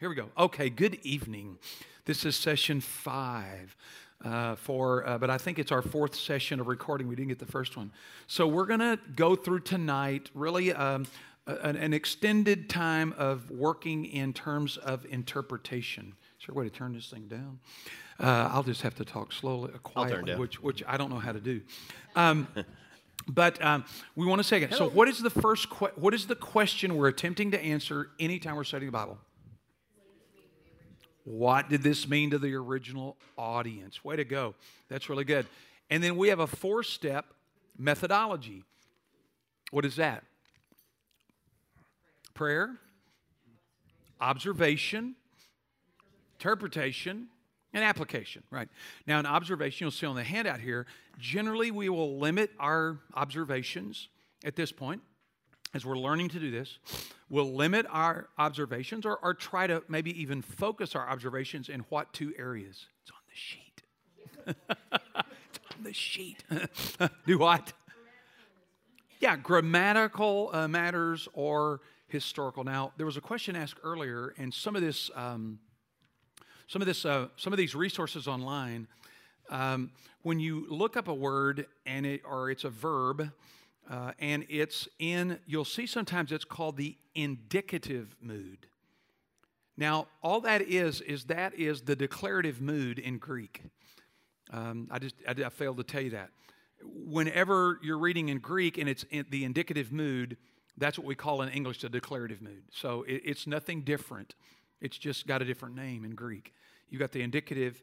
Here we go. Okay, good evening. This is session five. Uh, for, uh, but I think it's our fourth session of recording. We didn't get the first one. So we're going to go through tonight really um, an, an, extended time of working in terms of interpretation. Is there a way to turn this thing down? Uh, I'll just have to talk slowly, quietly, which, which I don't know how to do. Um, but um, we want to say again. So, what is the first? Que- what is the question we're attempting to answer anytime we're studying the Bible? What did this mean to the original audience? Way to go. That's really good. And then we have a four step methodology. What is that? Prayer, observation, interpretation, and application, right? Now, an observation, you'll see on the handout here, generally we will limit our observations at this point as we're learning to do this, we'll limit our observations or, or try to maybe even focus our observations in what two areas? It's on the sheet. it's on the sheet. do what? Yeah, grammatical uh, matters or historical. Now, there was a question asked earlier, and some of this, um, some of this, uh, some of these resources online. Um, when you look up a word and it or it's a verb, uh, and it's in, you'll see sometimes it's called the indicative mood. Now, all that is, is that is the declarative mood in Greek. Um, I just, I, I, failed to tell you that. Whenever you're reading in Greek and it's in the indicative mood, that's what we call in English the declarative mood. So it, it's nothing different. It's just got a different name in Greek. You got the indicative,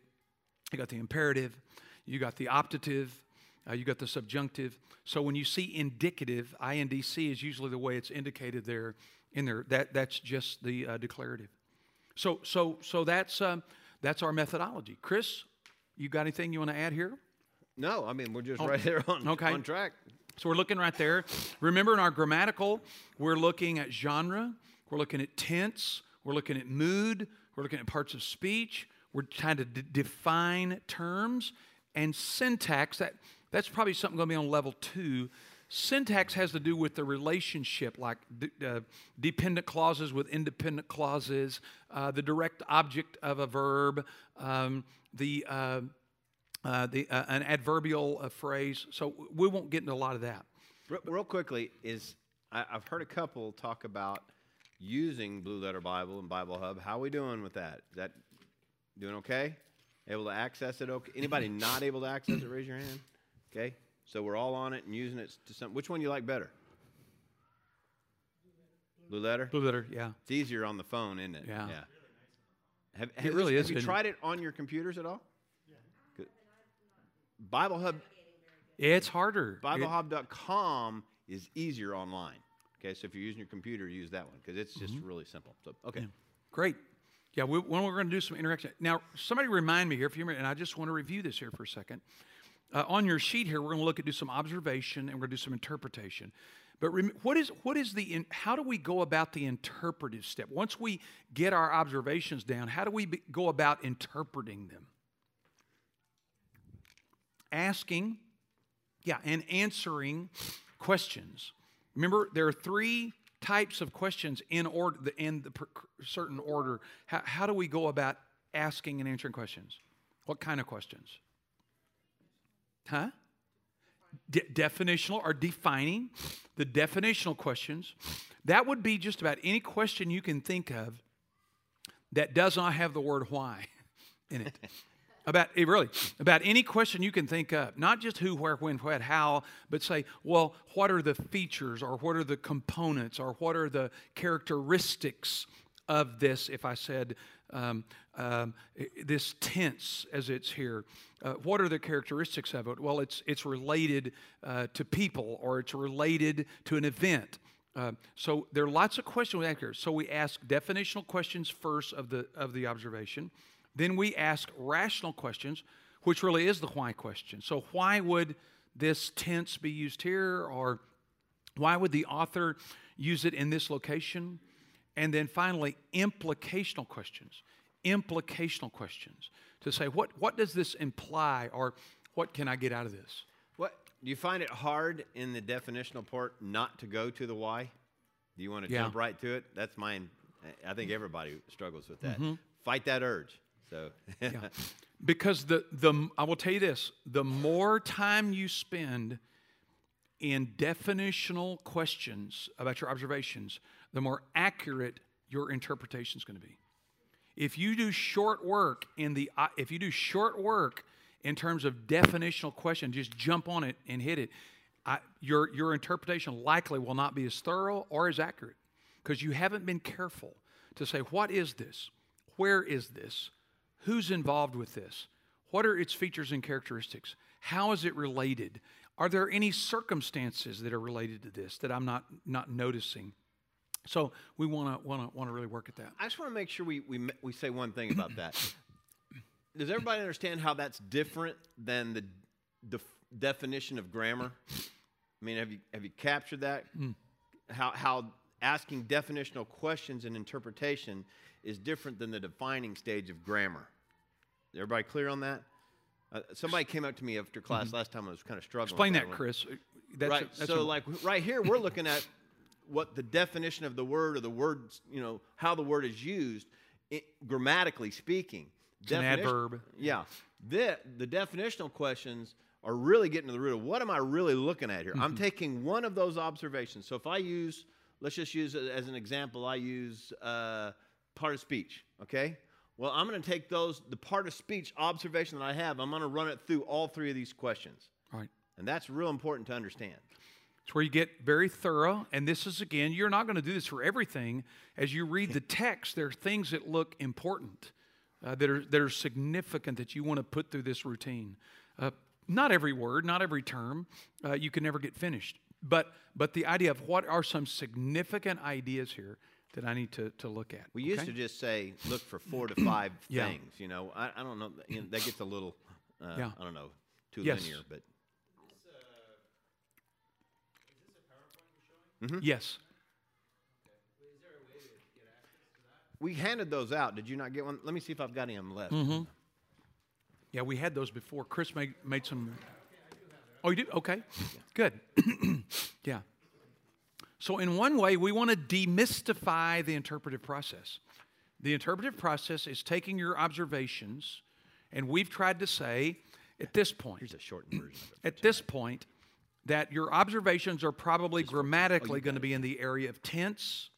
you got the imperative, you got the optative, uh, you got the subjunctive. So when you see indicative, INDC is usually the way it's indicated there in there. That, that's just the uh, declarative. So, so, so that's, um, that's our methodology. Chris, you got anything you want to add here? No, I mean, we're just oh, right there on, okay. on track. So we're looking right there. Remember, in our grammatical, we're looking at genre, we're looking at tense, we're looking at mood, we're looking at parts of speech, we're trying to d- define terms and syntax. That that's probably something going to be on level two. Syntax has to do with the relationship, like uh, dependent clauses with independent clauses, uh, the direct object of a verb, um, the, uh, uh the uh, an adverbial phrase. So we won't get into a lot of that. Real quickly, is I, have heard a couple talk about using Blue Letter Bible and Bible Hub. How are we doing with that? Is that doing okay? Able to access it? Okay. Anybody not able to access it? Raise your hand. Okay? So we're all on it and using it to some. Which one do you like better? Blue letter? Blue letter, yeah. It's easier on the phone, isn't it? Yeah. yeah. Have, it really this, is. Have you tried it on your computers at all? Yeah. Bible Hub. It's harder. BibleHub.com is easier online. Okay, so if you're using your computer, use that one because it's just mm-hmm. really simple. So, okay. Yeah. Great. Yeah, we, when we're going to do some interaction. Now, somebody remind me here, if you and I just want to review this here for a second. Uh, on your sheet here, we're going to look at do some observation and we're going to do some interpretation. But rem- what is what is the in, how do we go about the interpretive step? Once we get our observations down, how do we be, go about interpreting them? Asking, yeah, and answering questions. Remember, there are three types of questions in order in the certain order. How, how do we go about asking and answering questions? What kind of questions? Huh? De- definitional or defining the definitional questions. That would be just about any question you can think of that does not have the word why in it. about it really about any question you can think of not just who where when what how but say well what are the features or what are the components or what are the characteristics of this if i said um, um, this tense as it's here. Uh, what are the characteristics of it? Well, it's, it's related uh, to people or it's related to an event. Uh, so there are lots of questions we ask here. So we ask definitional questions first of the, of the observation. Then we ask rational questions, which really is the why question. So why would this tense be used here? Or why would the author use it in this location? And then finally, implicational questions. Implicational questions to say, what, what does this imply or what can I get out of this? What, do you find it hard in the definitional part not to go to the why? Do you want to yeah. jump right to it? That's mine. I think everybody struggles with that. Mm-hmm. Fight that urge. So, Yeah. Because the, the I will tell you this the more time you spend in definitional questions about your observations, the more accurate your interpretation is going to be. If you do short work in the uh, if you do short work in terms of definitional question, just jump on it and hit it. I, your your interpretation likely will not be as thorough or as accurate because you haven't been careful to say what is this, where is this, who's involved with this, what are its features and characteristics, how is it related, are there any circumstances that are related to this that I'm not not noticing? So we want to want to want to really work at that. I just want to make sure we, we, we say one thing about that. Does everybody understand how that's different than the def- definition of grammar? I mean, have you, have you captured that? How, how asking definitional questions and interpretation is different than the defining stage of grammar. Is everybody clear on that? Uh, somebody came up to me after class last time I was kind of struggling. Explain with that. Chris. That's right. a- that's so, a- like right here, we're looking at what the definition of the word or the words, you know, how the word is used, i grammatically speaking. an Definition- adverb. Yeah. The, the definitional questions are really getting to the root of what am I really looking at here? I'm Mm-hmm. taking one of those observations. So if I use, let's just use it as an example, I use uh, part of speech, okay? Well, I'm going to take those, the part of speech observation that I have, I'm going to run it through all three of these questions. All right. And that's real important to understand. It's where you get very thorough. And this is, again, you're not going to do this for everything. As you read the text, there are things that look important, uh, that, are, that are significant that you want to put through this routine. Uh, not every word, not every term, uh, you can never get finished. But, but the idea of what are some significant ideas here that I need to, to look at. We used to just say look for four to five Yeah. things. You know, I, I don't know. You know, that gets a little, uh, Yeah. I don't know, too Yes. linear. But Yes. we handed those out. Did you not get one? Let me see if I've got any of them left. Mm-hmm. Yeah, we had those before. Chris made, made some. Oh, you did? Okay. Good. yeah. So, in one way, we want to demystify the interpretive process. The interpretive process is taking your observations, and we've tried to say at this point, Here's a shortened version at this point, that your observations are probably grammatically going to be in the area of tense,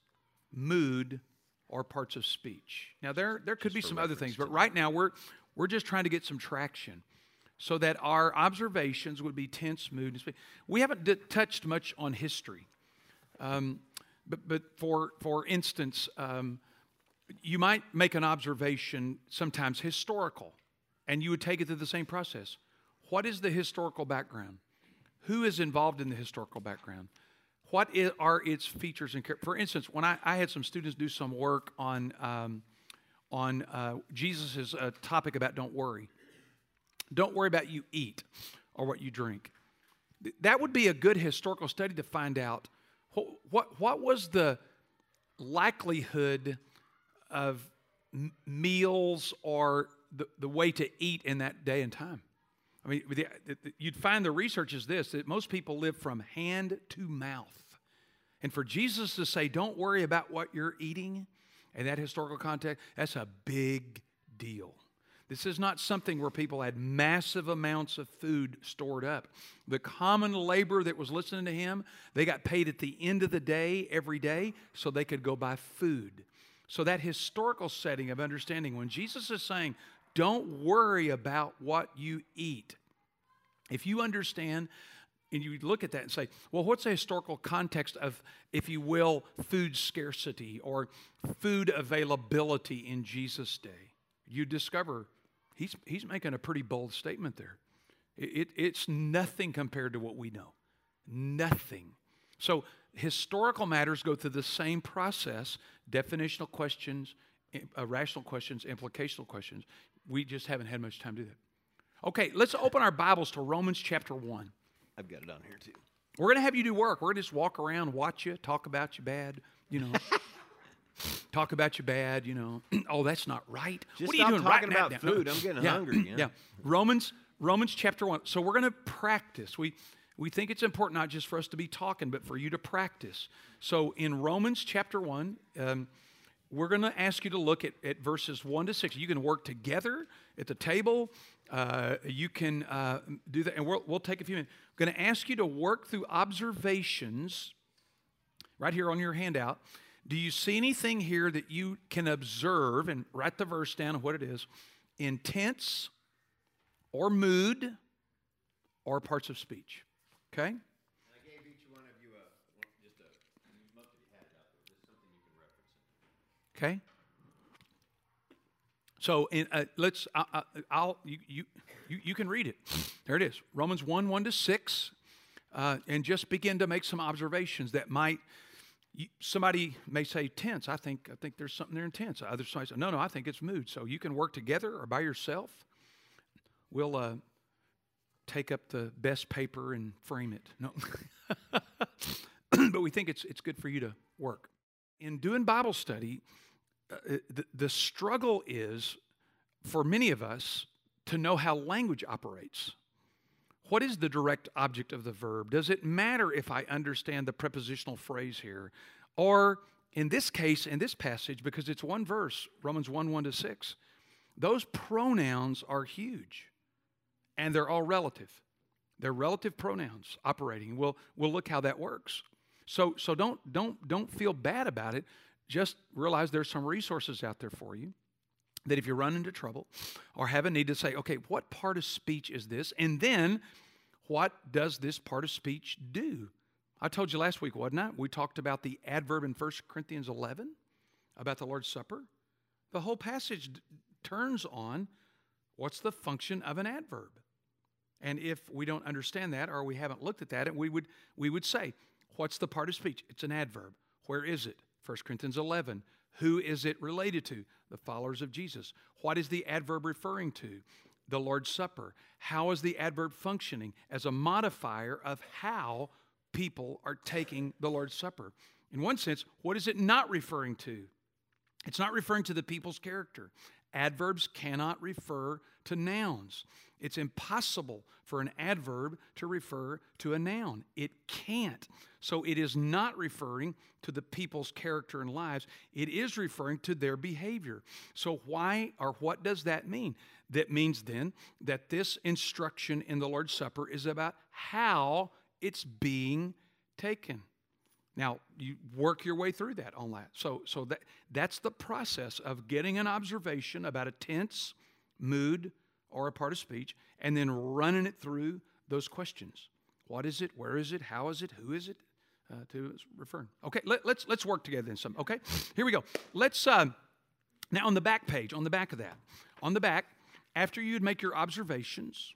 mood, or parts of speech. Now there there could be some other things, but right now we're we're just trying to get some traction so that our observations would be tense, mood, and speech. We haven't d- touched much on history. Um, but, but for, for instance, um, you might make an observation, sometimes historical, and you would take it through the same process. What is the historical background? Who is involved in the historical background? What are its features and for instance, when I, I had some students do some work on um, on uh, Jesus' uh, topic about don't worry, don't worry about you eat or what you drink. That would be a good historical study to find out what what, what was the likelihood of meals or the, the way to eat in that day and time. I mean, the, the- you'd find the research is this that most people live from hand to mouth. And for Jesus to say, don't worry about what you're eating in that historical context, that's a big deal. This is not something where people had massive amounts of food stored up. The common laborer that was listening to him, they got paid at the end of the day every day so they could go buy food. So, that historical setting of understanding, when Jesus is saying, don't worry about what you eat, if you understand and you look at that and say, well, what's the historical context of, if you will, food scarcity or food availability in Jesus' day? You discover he's, he's making a pretty bold statement there. It, it- it's nothing compared to what we know. Nothing. So, historical matters go through the same process definitional questions, uh, rational questions, implicational questions. We just haven't had much time to do that. Okay, let's open our Bibles to Romans chapter 1. I've got it on here too. We're going to have you do work. We're going to just walk around, watch you, talk about you bad, you know. talk about you bad, you know. oh, that's not right. Just what are you doing talking about food. I'm getting yeah. hungry, know? Yeah. Romans Romans chapter 1. So we're going to practice. We we think it's important not just for us to be talking, but for you to practice. So in Romans chapter 1, um, we're going to ask you to look at, at verses 1 to 6. You can work together at the table. Uh, you can uh, do that, and we'll, we'll take a few minutes. I'm going to ask you to work through observations right here on your handout. Do you see anything here that you can observe and write the verse down of what it is? in tense or mood or parts of speech. Okay? Okay. So in, uh, let's. Uh, uh, I'll you, you you you can read it. There it is. Romans one one to six, uh, and just begin to make some observations that might. Somebody may say tense. I think I think there's something there in tense. Other side say no no. I think it's mood. So you can work together or by yourself. We'll uh, take up the best paper and frame it. No, but we think it's it's good for you to work in doing Bible study Uh, the, the struggle is for many of us to know how language operates. What is the direct object of the verb? Does it matter if I understand the prepositional phrase here? Or in this case, in this passage, because it's one verse, Romans 1 1 to 6, those pronouns are huge and they're all relative. They're relative pronouns operating. We'll, we'll look how that works. So, so don't, don't, don't feel bad about it just realize there's some resources out there for you that if you run into trouble or have a need to say, okay, what part of speech is this? And then what does this part of speech do? I told you last week, wasn't I? We talked about the adverb in 1 Corinthians 11 about the Lord's Supper. The whole passage d- turns on what's the function of an adverb. And if we don't understand that or we haven't looked at that, we would, we would say, what's the part of speech? It's an adverb. Where is it? 1 Corinthians 11. Who is it related to? The followers of Jesus. What is the adverb referring to? The Lord's Supper. How is the adverb functioning as a modifier of how people are taking the Lord's Supper? In one sense, what is it not referring to? It's not referring to the people's character. Adverbs cannot refer to nouns. It's impossible for an adverb to refer to a noun. It can't. So it is not referring to the people's character and lives. It is referring to their behavior. So, why or what does that mean? That means then that this instruction in the Lord's Supper is about how it's being taken. Now, you work your way through that on that. So, so that, that's the process of getting an observation about a tense, mood, or a part of speech, and then running it through those questions. What is it? Where is it? How is it? Who is it? Uh, to refer. Okay, let, us let's, let's work together in some. Okay, here we go. Let's uh, now on the back page, on the back of that, on the back, after you'd make your observations,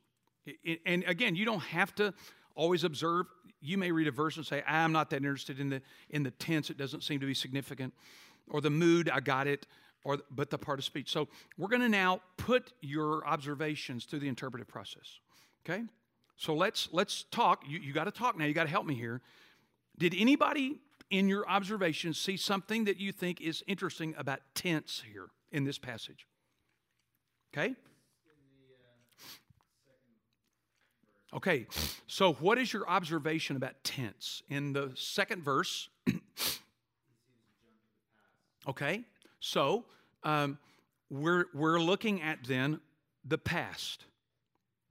and again, you don't have to always observe. You may read a verse and say, "I'm not that interested in the in the tense; it doesn't seem to be significant," or the mood, "I got it." or but the part of speech. So we're going to now put your observations through the interpretive process. Okay? So let's let's talk. You, you got to talk now. You got to help me here. Did anybody in your observations see something that you think is interesting about tense here in this passage? Okay? Okay, so what is your observation about tense? In the second verse, okay, so um, we're, we're looking at then the past.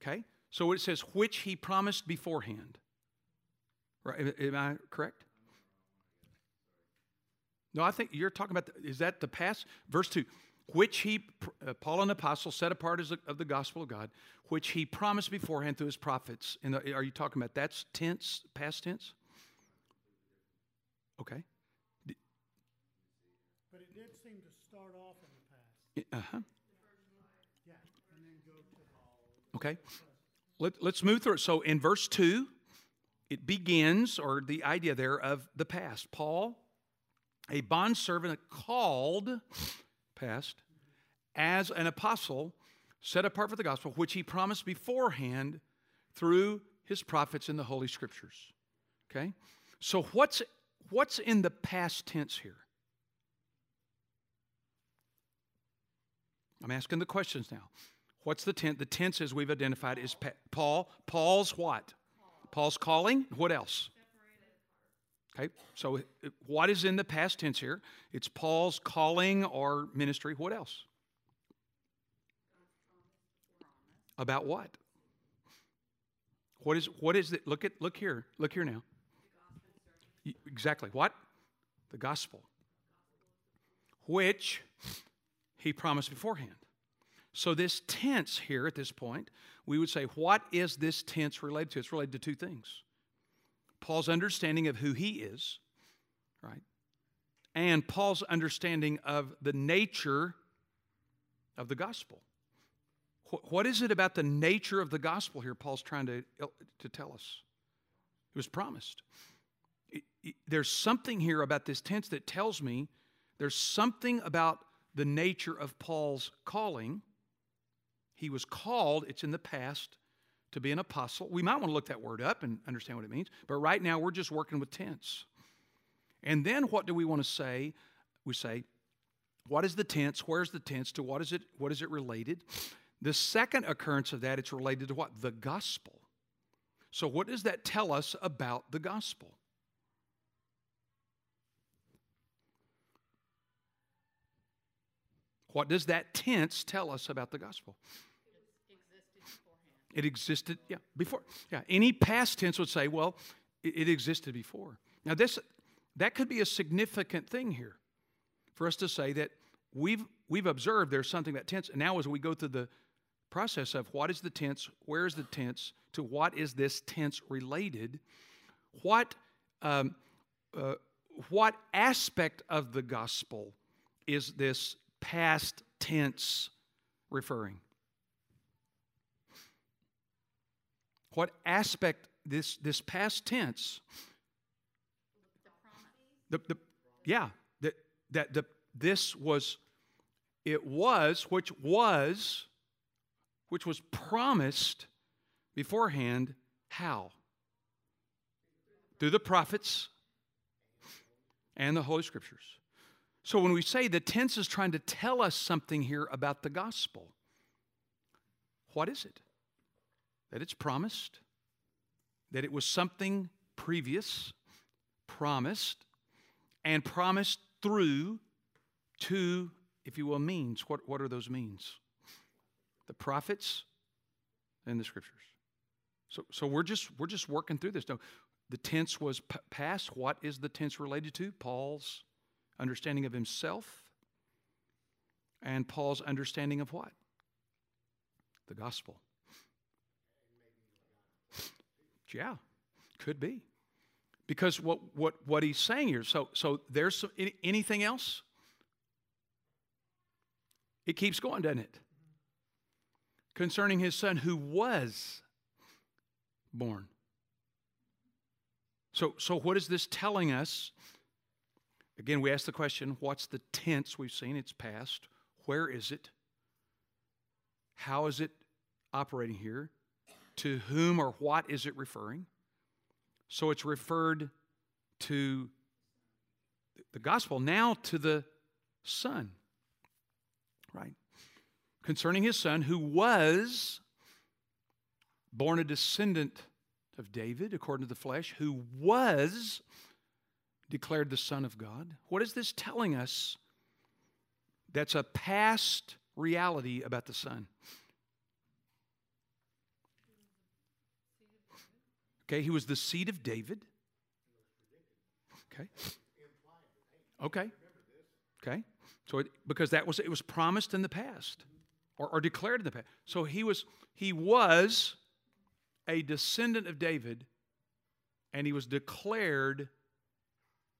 Okay? So it says, which he promised beforehand. Right? Am I correct? No, I think you're talking about, the, is that the past? Verse 2 which he, uh, Paul an apostle, set apart as a, of the gospel of God, which he promised beforehand through his prophets. The, are you talking about that's tense, past tense? Okay. But it did seem to start off in the past. Uh huh. Yeah, and then go to. Okay. Let, let's move through it. So in verse 2, it begins, or the idea there of the past. Paul, a bondservant called, past, as an apostle, set apart for the gospel, which he promised beforehand through his prophets in the Holy Scriptures. Okay? So what's what's in the past tense here? I'm asking the questions now. What's the tense? The tense, as we've identified, is Paul. Paul's what? Paul's calling. What else? Okay, so what is in the past tense here? It's Paul's calling or ministry. What else? About what? What is what is it? Look at look here. Look here now. Exactly. What? The gospel. Which he promised beforehand. So this tense here at this point, we would say, what is this tense related to? It's related to two things. Paul's understanding of who he is, right? And Paul's understanding of the nature of the gospel. What is it about the nature of the gospel here Paul's trying to, to tell us? It was promised. It- it- there's something here about this tense that tells me there's something about the nature of Paul's calling. He was called, it's in the past, to be an apostle. We might want to look that word up and understand what it means, but right now we're just working with tense. And then what do we want to say? We say, what is the tense? Where's the tense? To what is it? What is it related? The second occurrence of that, it's related to what? The gospel. So, what does that tell us about the gospel? What does that tense tell us about the gospel? It existed, yeah, before. Yeah, any past tense would say, well, it, it existed before. Now, this that could be a significant thing here for us to say that we've we've observed there's something that tense, and now as we go through the process of what is the tense, where is the tense, to what is this tense related, what um, uh, what aspect of the gospel is this past tense referring? What aspect this this past tense? The, the yeah that that the this was it was which was which was promised beforehand how through the prophets and the holy scriptures so when we say the tense is trying to tell us something here about the gospel what is it that it's promised that it was something previous promised and promised through two if you will means what, what are those means the prophets and the scriptures so, so we're just we're just working through this. Now, the tense was p- past. What is the tense related to? Paul's understanding of himself, and Paul's understanding of what? The gospel. Yeah, could be, because what what what he's saying here. So so there's some, any, anything else? It keeps going, doesn't it? Concerning his son who was born. So, so what is this telling us? Again, we ask the question what's the tense we've seen? It's past. Where is it? How is it operating here? To whom or what is it referring? So it's referred to the gospel, now to the Son, right? Concerning his Son, who was born a descendant of David according to the flesh, who was declared the Son of God. What is this telling us that's a past reality about the Son? Okay, he was the seed of David. Okay. Okay. Okay. So it, because that was it was promised in the past or, or declared in the past. So he was he was a descendant of David and he was declared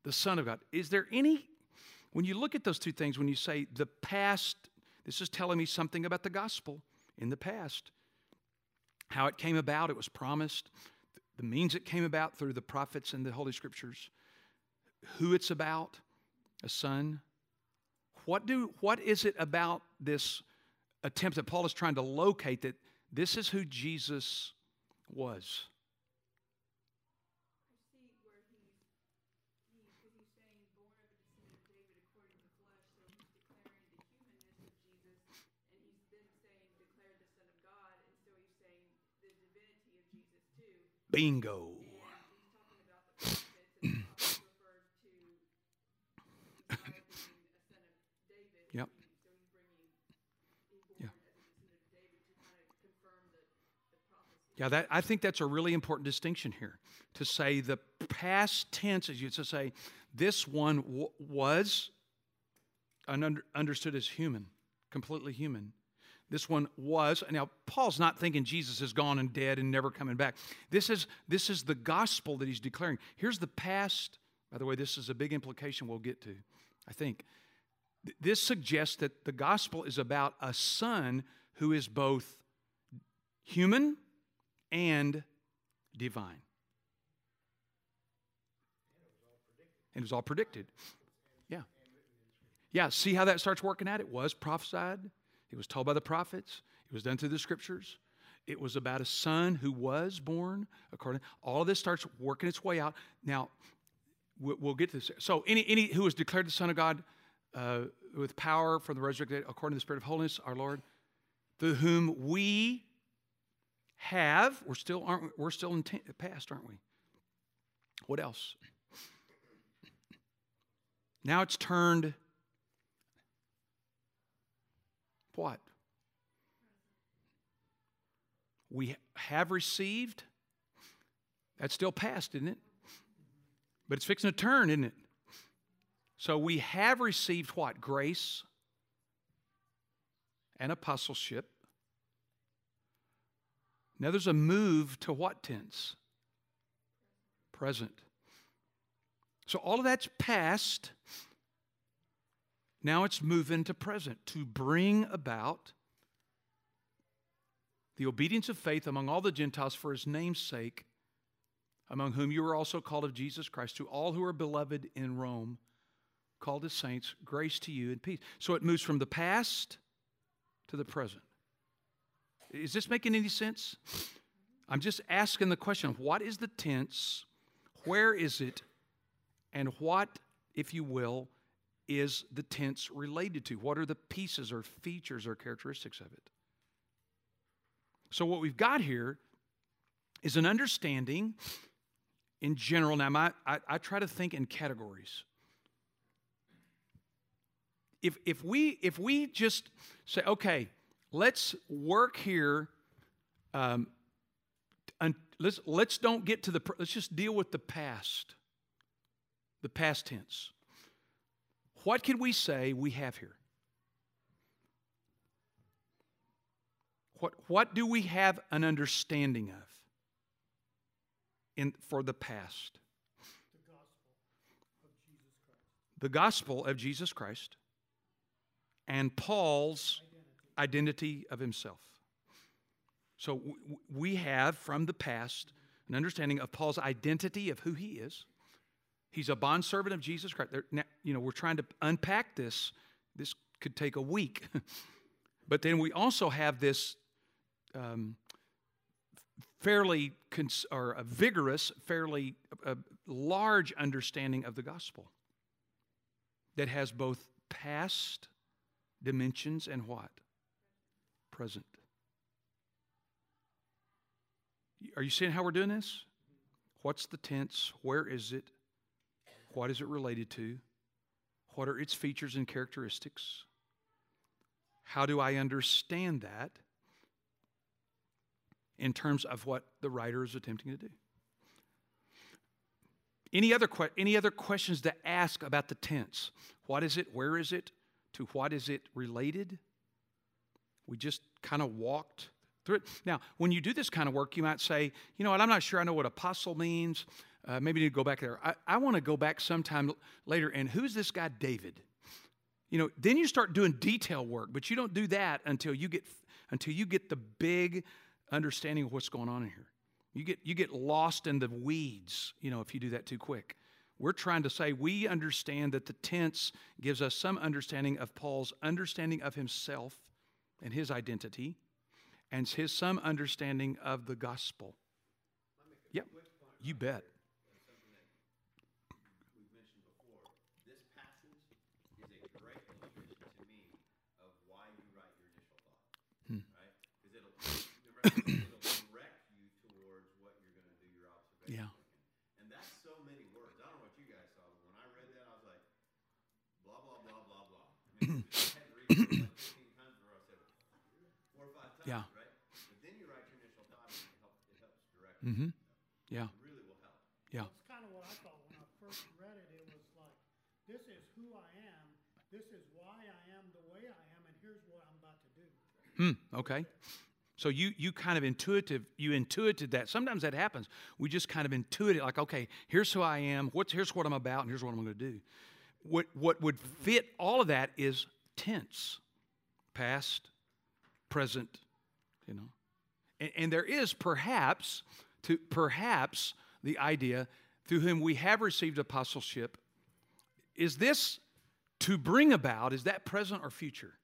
the Son of God. Is there any, when you look at those two things, when you say the past, this is telling me something about the gospel in the past, how it came about, it was promised, the means it came about through the prophets and the Holy Scriptures, who it's about, a son. What, do, what is it about this attempt that Paul is trying to locate that this is who Jesus was? Bingo. yep. Yeah. Yeah, that, I think that's a really important distinction here to say the past tense is used to say this one w- was un- understood as human, completely human. This one was. Now, Paul's not thinking Jesus is gone and dead and never coming back. This is, this is the gospel that he's declaring. Here's the past. By the way, this is a big implication we'll get to, I think. This suggests that the gospel is about a son who is both human and divine. And it was all predicted. Yeah. Yeah, see how that starts working out? It was prophesied, it was told by the prophets, it was done through the scriptures. It was about a son who was born according. All of this starts working its way out. Now, we'll get to this. So, any, any who was declared the Son of God uh, with power from the resurrected, according to the Spirit of holiness, our Lord, through whom we have, we're still, aren't we, we're still in t- past, aren't we? What else? Now it's turned what? We have received. That's still past, isn't it? But it's fixing to turn, isn't it? So we have received what? Grace and apostleship. Now there's a move to what tense? Present. So all of that's past. Now it's moving to present to bring about the obedience of faith among all the Gentiles for his name's sake, among whom you are also called of Jesus Christ, to all who are beloved in Rome, called as saints, grace to you and peace. So it moves from the past to the present. Is this making any sense? I'm just asking the question what is the tense? Where is it? And what, if you will, is the tense related to? What are the pieces or features or characteristics of it? So, what we've got here is an understanding in general. Now, my, I, I try to think in categories. If, if, we, if we just say, okay, let's work here, um, and let's, let's don't get to the, let's just deal with the past, the past tense. What can we say we have here? What, what do we have an understanding of in, for the past? The gospel of Jesus Christ and Paul's identity of himself. So we have from the past an understanding of Paul's identity of who he is He's a bondservant of Jesus Christ. Now, you know, we're trying to unpack this. This could take a week. but then we also have this um, fairly cons- or a vigorous, fairly uh, large understanding of the gospel that has both past dimensions and what? Present. Are you seeing how we're doing this? What's the tense? Where is it? What is it related to? What are its features and characteristics? How do I understand that in terms of what the writer is attempting to do? Any other, que- any other questions to ask about the tense? What is it? Where is it? To what is it related? We just kind of walked through it. Now, when you do this kind of work, you might say, you know what, I'm not sure I know what apostle means. Uh, maybe you need to go back there. I, I want to go back sometime later. And who's this guy, David? You know, then you start doing detail work, but you don't do that until you get until you get the big understanding of what's going on in here. You get you get lost in the weeds, you know, if you do that too quick. We're trying to say we understand that the tense gives us some understanding of Paul's understanding of himself and his identity, and his some understanding of the gospel. Yep, you bet. Yeah. And that's so many words. I don't know what you guys saw, but when I read that, I was like, blah, blah, blah, blah, blah. I, mean, I had to read it like 15 times before I said four or five times, Yeah. right? But then you write your initial thought and it helps, it Mm-hmm. Yeah. Yeah. That's kind of what I thought when I first read it. It was like, this is who I am, this is why I am the way I am, and here's what I'm about to do. Hmm, okay. So you you kind of intuitive you intuited that. Sometimes that happens. We just kind of intuit it like, okay, here's who I am. What's here's what I'm about, and here's what I'm going to do. What what would fit all of that is tense, past, present, you know, and, and there is perhaps to perhaps the idea through whom we have received apostleship. Is this to bring about? Is that present or future?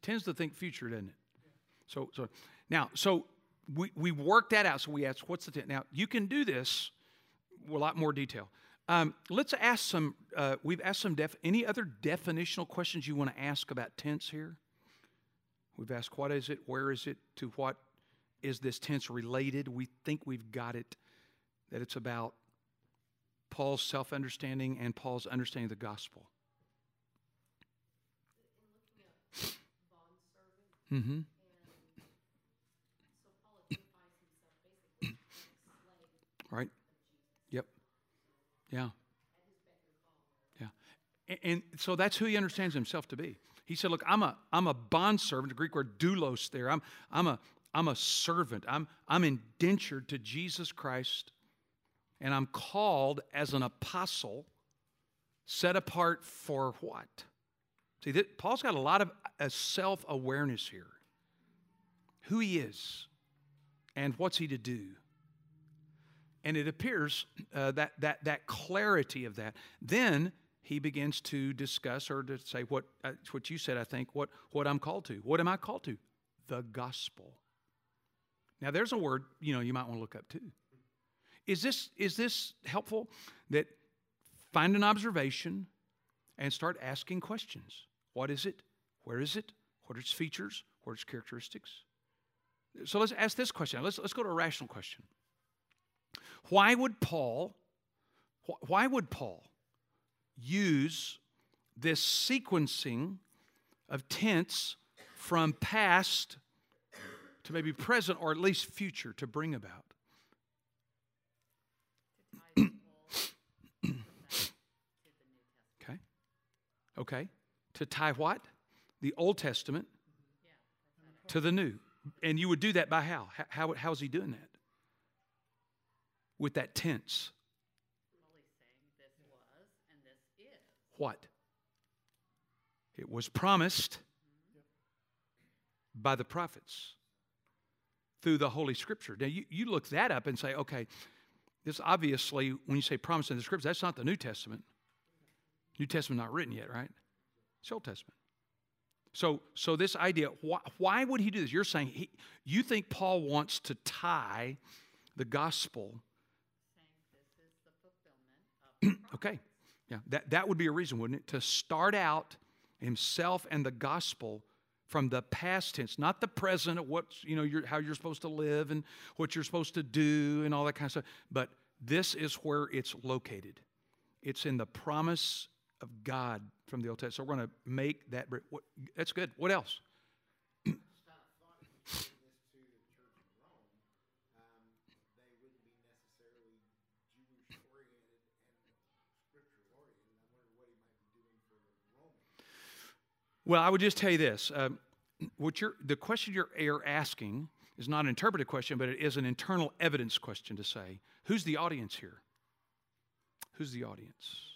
Tends to think future, doesn't it? So, so now, so we, we work that out. So we ask, what's the tense? Now, you can do this with a lot more detail. Um, let's ask some, uh, we've asked some, def, any other definitional questions you want to ask about tense here? We've asked, what is it? Where is it? To what is this tense related? We think we've got it, that it's about Paul's self understanding and Paul's understanding of the gospel. Mm-hmm. Right? Yep. Yeah. Yeah. And, and, so that's who he understands himself to be. He said, Look, I'm a I'm a bondservant, the Greek word doulos there. I'm I'm a I'm a servant. I'm I'm indentured to Jesus Christ, and I'm called as an apostle, set apart for what? See, that, Paul's got a lot of self awareness here who he is and what's he to do. And it appears uh, that, that, that clarity of that. Then he begins to discuss or to say what, uh, what you said, I think, what, what I'm called to. What am I called to? The gospel. Now, there's a word you know you might want to look up too. Is this, is this helpful? That find an observation and start asking questions. What is it? Where is it? What are its features? What are its characteristics? So let's ask this question. Let's, let's go to a rational question. Why would Paul, why would Paul use this sequencing of tense from past to maybe present or at least future to bring about? okay. Okay to tie what? The Old Testament to the New. And you would do that by how? How, how is he doing that? With that tense. What? It was promised by the prophets through the Holy Scripture. Now, you, you look that up and say, okay, this obviously, when you say promise in the Scripture, that's not the New Testament. New Testament not written yet, right? It's Old Testament. So, so this idea, why, why would he do this? You're saying he, you think Paul wants to tie the gospel. Okay, yeah, that, that would be a reason, wouldn't it? To start out himself and the gospel from the past tense, not the present of what's, you know, you're, how you're supposed to live and what you're supposed to do and all that kind of stuff. But this is where it's located. It's in the promise of God from the Old Testament. So we're going to make that. What, that's good. What else? Well, I would just tell you this: um, what you're, the question you're, you're asking is not an interpretive question, but it is an internal evidence question to say, who's the audience here? Who's the audience?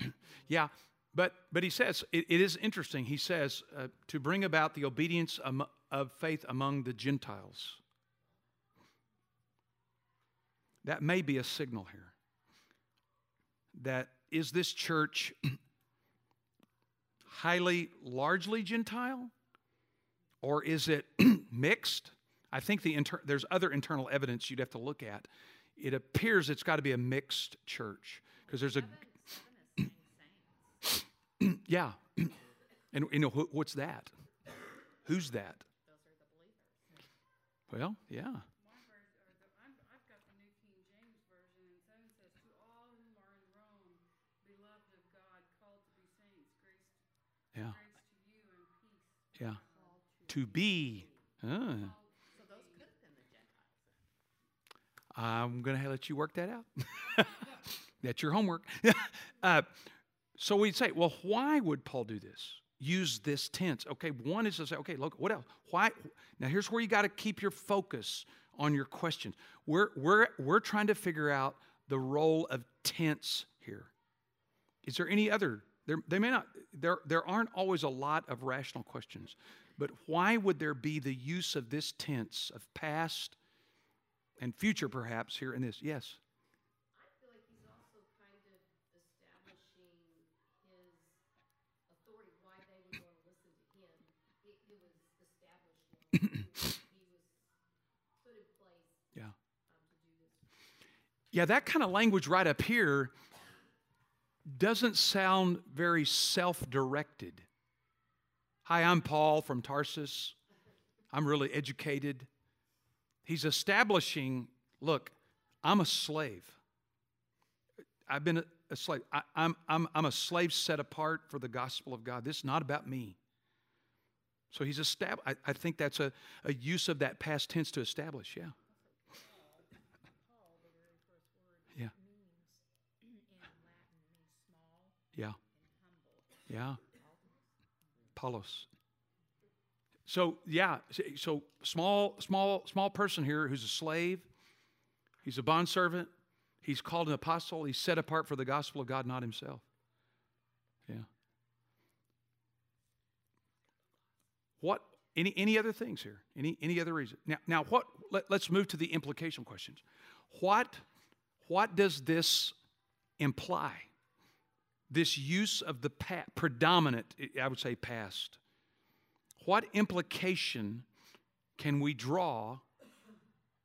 Yeah, but, but he says, it, it is interesting. He says, uh, to bring about the obedience of faith among the Gentiles. That may be a signal here. That is this church highly, largely Gentile? Or is it mixed? I think the inter- there's other internal evidence you'd have to look at. It appears it's got to be a mixed church because there's a yeah. And you know what's that? Who's that? Well, yeah. Yeah. Yeah. To be. Uh. I'm going to let you work that out. That's your homework. uh, so we'd say, well, why would Paul do this? Use this tense. Okay, one is to say, okay, look, what else? Why? Now, here's where you got to keep your focus on your questions. We're, we're, we're trying to figure out the role of tense here. Is there any other? There, they may not, there, there aren't always a lot of rational questions, but why would there be the use of this tense of past and future perhaps here in this? Yes. I feel like he's also kind of establishing his authority, why they would want to listen to him. It, it was established. now. he was put in place Yeah. to do this. Yeah, that kind of language right up here doesn't sound very self directed. Hi, I'm Paul from Tarsus. I'm really educated. He's establishing look, I'm a slave. I've been a, slave. I, I'm, I'm, I'm a slave set apart for the gospel of God. This is not about me. So he's established. I, I think that's a, a use of that past tense to establish, yeah. Paul, the very first word Yeah. means in Latin means small Yeah. Yeah. Paulos. So yeah, so- so small, small, small person here who's a slave. He's a bondservant. He's called an apostle. He's set apart for the gospel of God, not himself. Yeah. What? Any any other things here? Any any other reason? Now now what? Let, let's move to the implication questions. What what does this imply? This use of the pa- predominant, I would say, past. What implication can we draw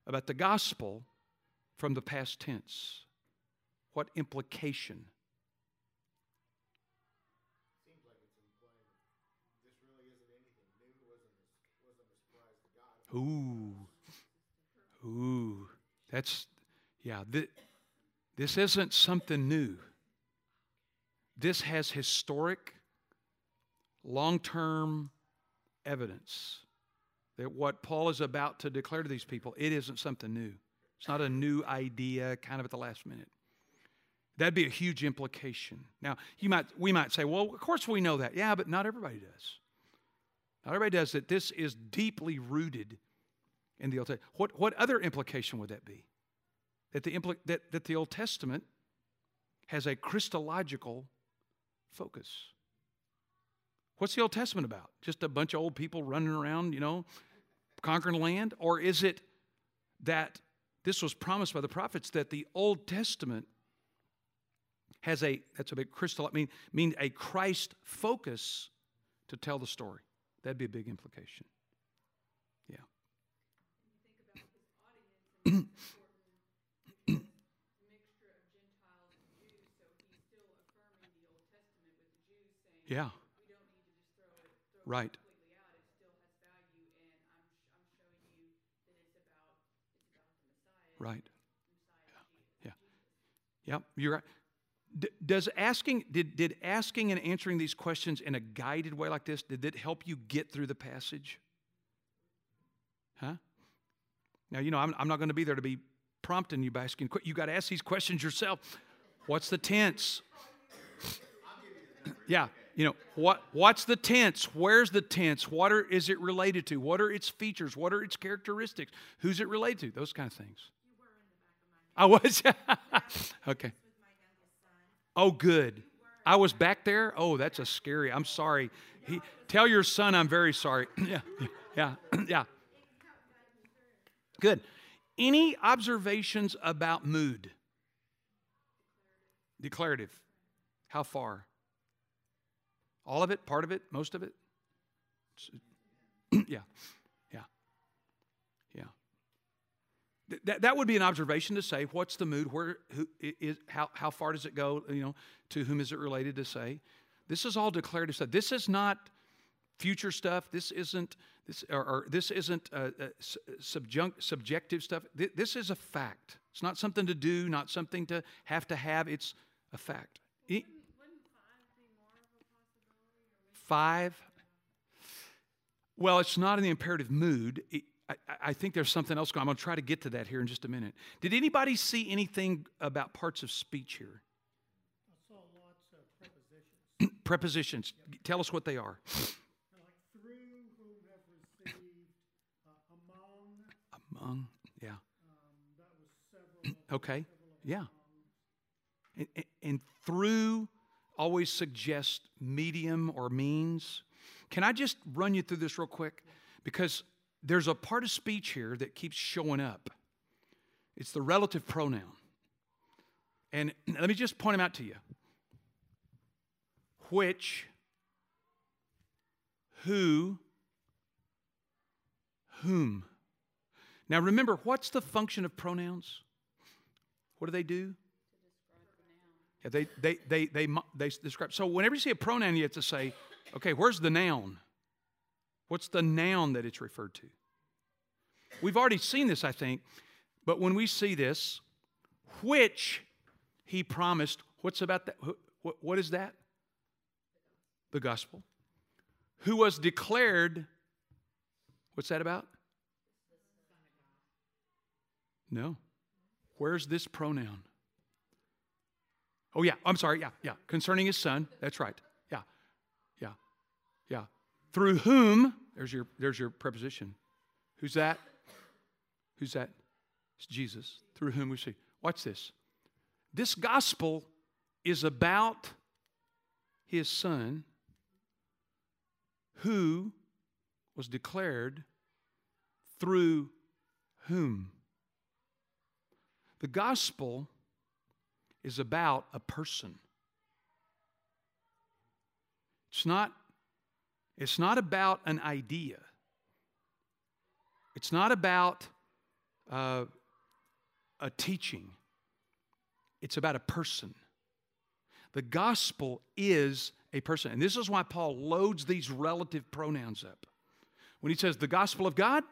about the gospel from the past tense? What implication? Ooh, ooh, that's yeah. Th- this isn't something new. This has historic, long term evidence that what Paul is about to declare to these people, it isn't something new. It's not a new idea kind of at the last minute. That'd be a huge implication. Now, you might, we might say, well, of course we know that. Yeah, but not everybody does. Not everybody does that. This is deeply rooted in the Old Testament. What, what other implication would that be? That the, impl- that, that the Old Testament has a Christological focus. What's the Old Testament about? Just a bunch of old people running around, you know, conquering land? Or is it that this was promised by the prophets that the Old Testament has a, that's a big crystal, I mean, mean a Christ focus to tell the story? That'd be a big implication. Yeah. mixture of Gentiles and Jews, so he's still affirming the Old Testament with the Jews, saying Yeah. throw it, throw Right. it I'm, I'm that it's about it's about Messiah. Right. Jesus. Yeah. Yep, you're right. D- does asking did, did asking and answering these questions in a guided way like this did it help you get through the passage huh now you know i'm, I'm not going to be there to be prompting you by asking you got to ask these questions yourself what's the tense yeah you know what what's the tense where's the tense what are, is it related to what are its features what are its characteristics who's it related to those kind of things I was. okay. Oh, good. I was back there. Oh, that's a scary. I'm sorry. He, tell your son I'm very sorry. yeah, yeah, yeah. Good. Any observations about mood? Declarative. How far? All of it? Part of it? Most of it? yeah, yeah, yeah. Th- That, that would be an observation to say what's the mood? Where who is how, how far does it go you know to whom is it related to say? This is all declarative stuff. This is not future stuff. This isn't this or, or this isn't uh, uh, subjunct, subjective stuff. Th- this is a fact. It's not something to do not something to have to have. It's a fact five well it's not in the imperative mood It- I, I think there's something else going. I'm going to try to get to that here in just a minute. Did anybody see anything about parts of speech here? I saw lots of prepositions, Prepositions. Tell us what they are. like through whom have received, uh, among, Among, yeah. um, that was several. Okay. several Yeah. And, and- and through always suggest medium or means. Can I just run you through this real quick? Because there's a part of speech here that keeps showing up. It's the relative pronoun. And let me just point them out to you. Which, who, whom. Now remember, what's the function of pronouns? What do they do? Yeah, they, they, they, they, they describe. So whenever you see a pronoun, you have to say, okay, where's the noun? What's the noun that it's referred to? We've already seen this, I think, but when we see this, which he promised, what's about that? Wh- wh- What is that? The gospel. Who was declared, what's that about? No. Where's this pronoun? Oh, yeah, I'm sorry. Yeah, yeah. Concerning his son. That's right. Yeah, yeah, yeah. Through whom, there's your, there's your preposition. Who's that? Who's that? It's Jesus. Through whom we see. Watch this. This gospel is about his son who was declared through whom. The gospel is about a person. It's not, it's not about an idea. It's not about uh, a teaching. It's about a person. The gospel is a person. And this is why Paul loads these relative pronouns up. When he says the gospel of God,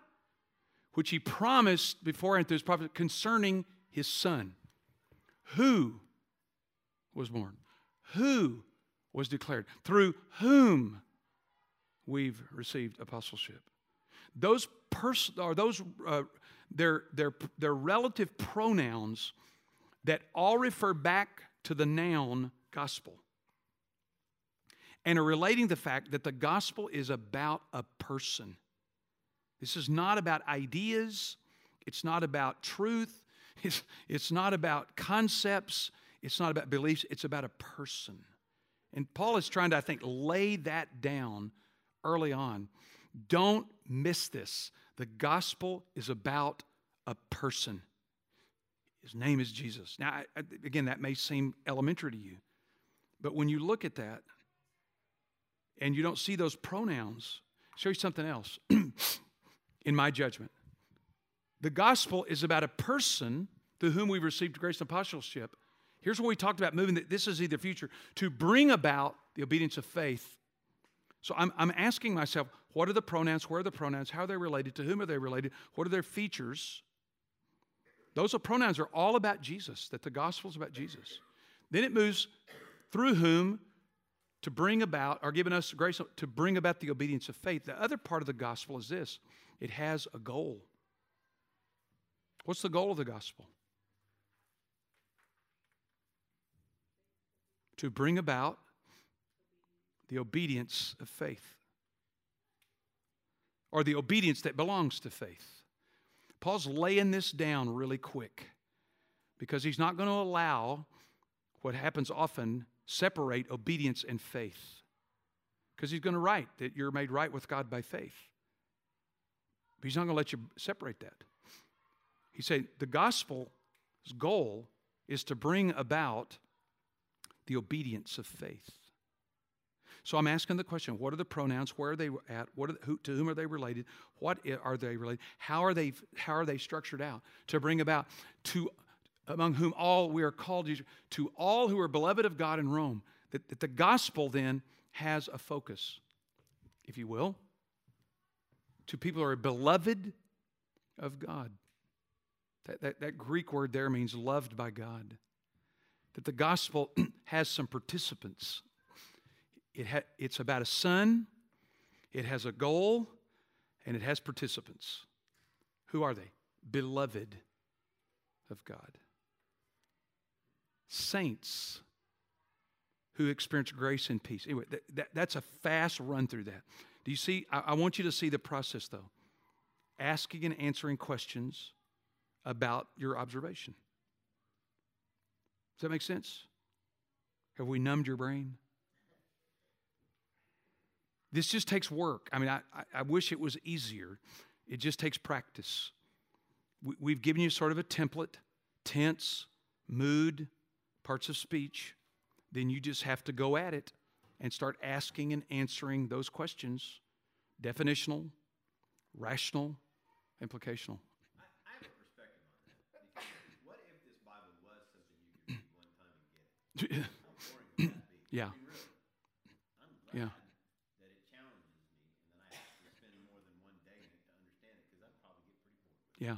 which he promised beforehand through his prophet concerning his son, who was born, who was declared, through whom we've received apostleship. Those pers- or those uh, their, their, they're relative pronouns that all refer back to the noun gospel and are relating the fact that the gospel is about a person. This is not about ideas, it's not about truth, it's, it's not about concepts, it's not about beliefs, it's about a person. And Paul is trying to, I think, lay that down early on. Don't miss this. The gospel is about a person. His name is Jesus. Now, again, that may seem elementary to you, but when you look at that and you don't see those pronouns, I'll show you something else in my judgment. The gospel is about a person through whom we've received grace and apostleship. Here's what we talked about moving that this is the future to bring about the obedience of faith. So I'm, I'm asking myself, what are the pronouns? Where are the pronouns? How are they related? To whom are they related? What are their features? Those are pronouns are all about Jesus, that the gospel is about Jesus. Then it moves through whom to bring about, or given us grace to bring about the obedience of faith. The other part of the gospel is this it has a goal. What's the goal of the gospel? To bring about the obedience of faith, or the obedience that belongs to faith. Paul's laying this down really quick because he's not going to allow what happens often separate obedience and faith. Because he's going to write that you're made right with God by faith. But he's not going to let you separate that. He said the gospel's goal is to bring about the obedience of faith. So I'm asking the question: What are the pronouns? Where are they at? What are who, to whom are they related? What are they related? How are they? How are they structured out to bring about to among whom all we are called to- to all who are beloved of God in Rome? That, that the gospel then has a focus, if you will, to people who are beloved of God. That, that, that Greek word there means loved by God. That the gospel has some participants. It ha- it's about a son, it has a goal, and it has participants. Who are they? Beloved of God. Saints who experience grace and peace. Anyway, that, that, that's a fast run through that. Do you see? I, I want you to see the process though. Asking and answering questions about your observation. Does that make sense? Have we numbed your brain? This just takes work. I mean, I, I- wish it was easier. It just takes practice. We, we've given you sort of a template tense, mood, parts of speech. Then you just have to go at it and start asking and answering those questions definitional, rational, implicational. Pretty bored. Yeah.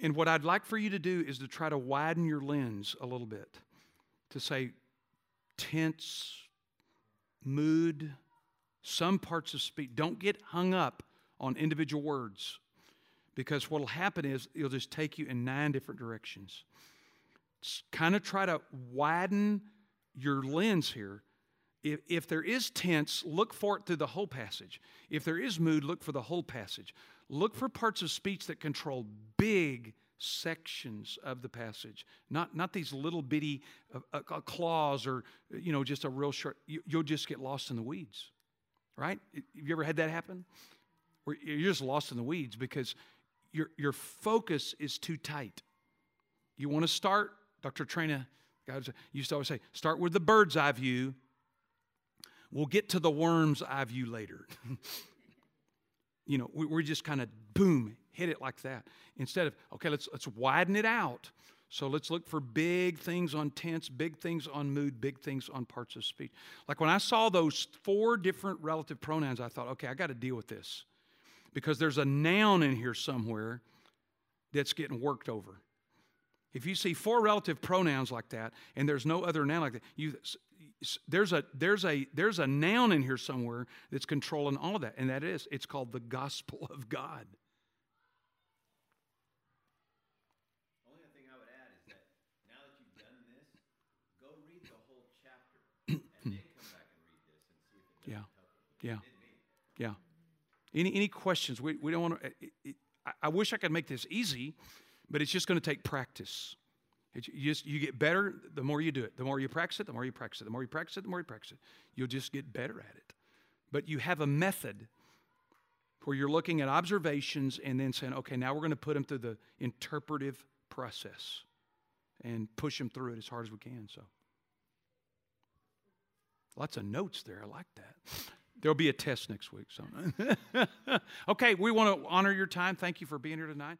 And what I'd like for you to do is to try to widen your lens a little bit to say tense, mood, some parts of speech. Don't get hung up on individual words because what will happen is it'll just take you in nine different directions. Kind of try to widen your lens here. If, if there is tense, look for it through the whole passage. If there is mood, look for the whole passage. Look for parts of speech that control big sections of the passage, not, not these little bitty uh, uh, or, you know, just a real short. You, you'll just get lost in the weeds, right? Have you ever had that happen? Where you're just lost in the weeds because your, your focus is too tight. You want to start, Dr. Traina God used to always say, start with the bird's eye view. We'll get to the worm's eye view later. you know, we, just kind of boom, hit it like that. Instead of, okay, let's let's widen it out. So let's look for big things on tense, big things on mood, big things on parts of speech. Like when I saw those four different relative pronouns, I thought, okay, I got to deal with this. Because there's a noun in here somewhere that's getting worked over. If you see four relative pronouns like that, and there's no other noun like that, you, there's, a, there's, a, there's a noun in here somewhere that's controlling all of that, and that is, it's called the gospel of God. Only thing I would add is that now that you've done this, go read the whole chapter and come back and read this and see if it doesn't Yeah. Yeah. It did me. Yeah. Any, any questions? We, we don't want to. I- I wish I could make this easy, but it's just going to take practice. You, just, you get better the more you do it. The more you practice it, the more you practice it. The more you practice it, the more you practice it. You'll just get better at it. But you have a method where you're looking at observations and then saying, okay, now we're going to put them through the interpretive process and push them through it as hard as we can. So, lots of notes there. I like that. There'll be a test next week. So, okay, we want to honor your time. Thank you for being here tonight.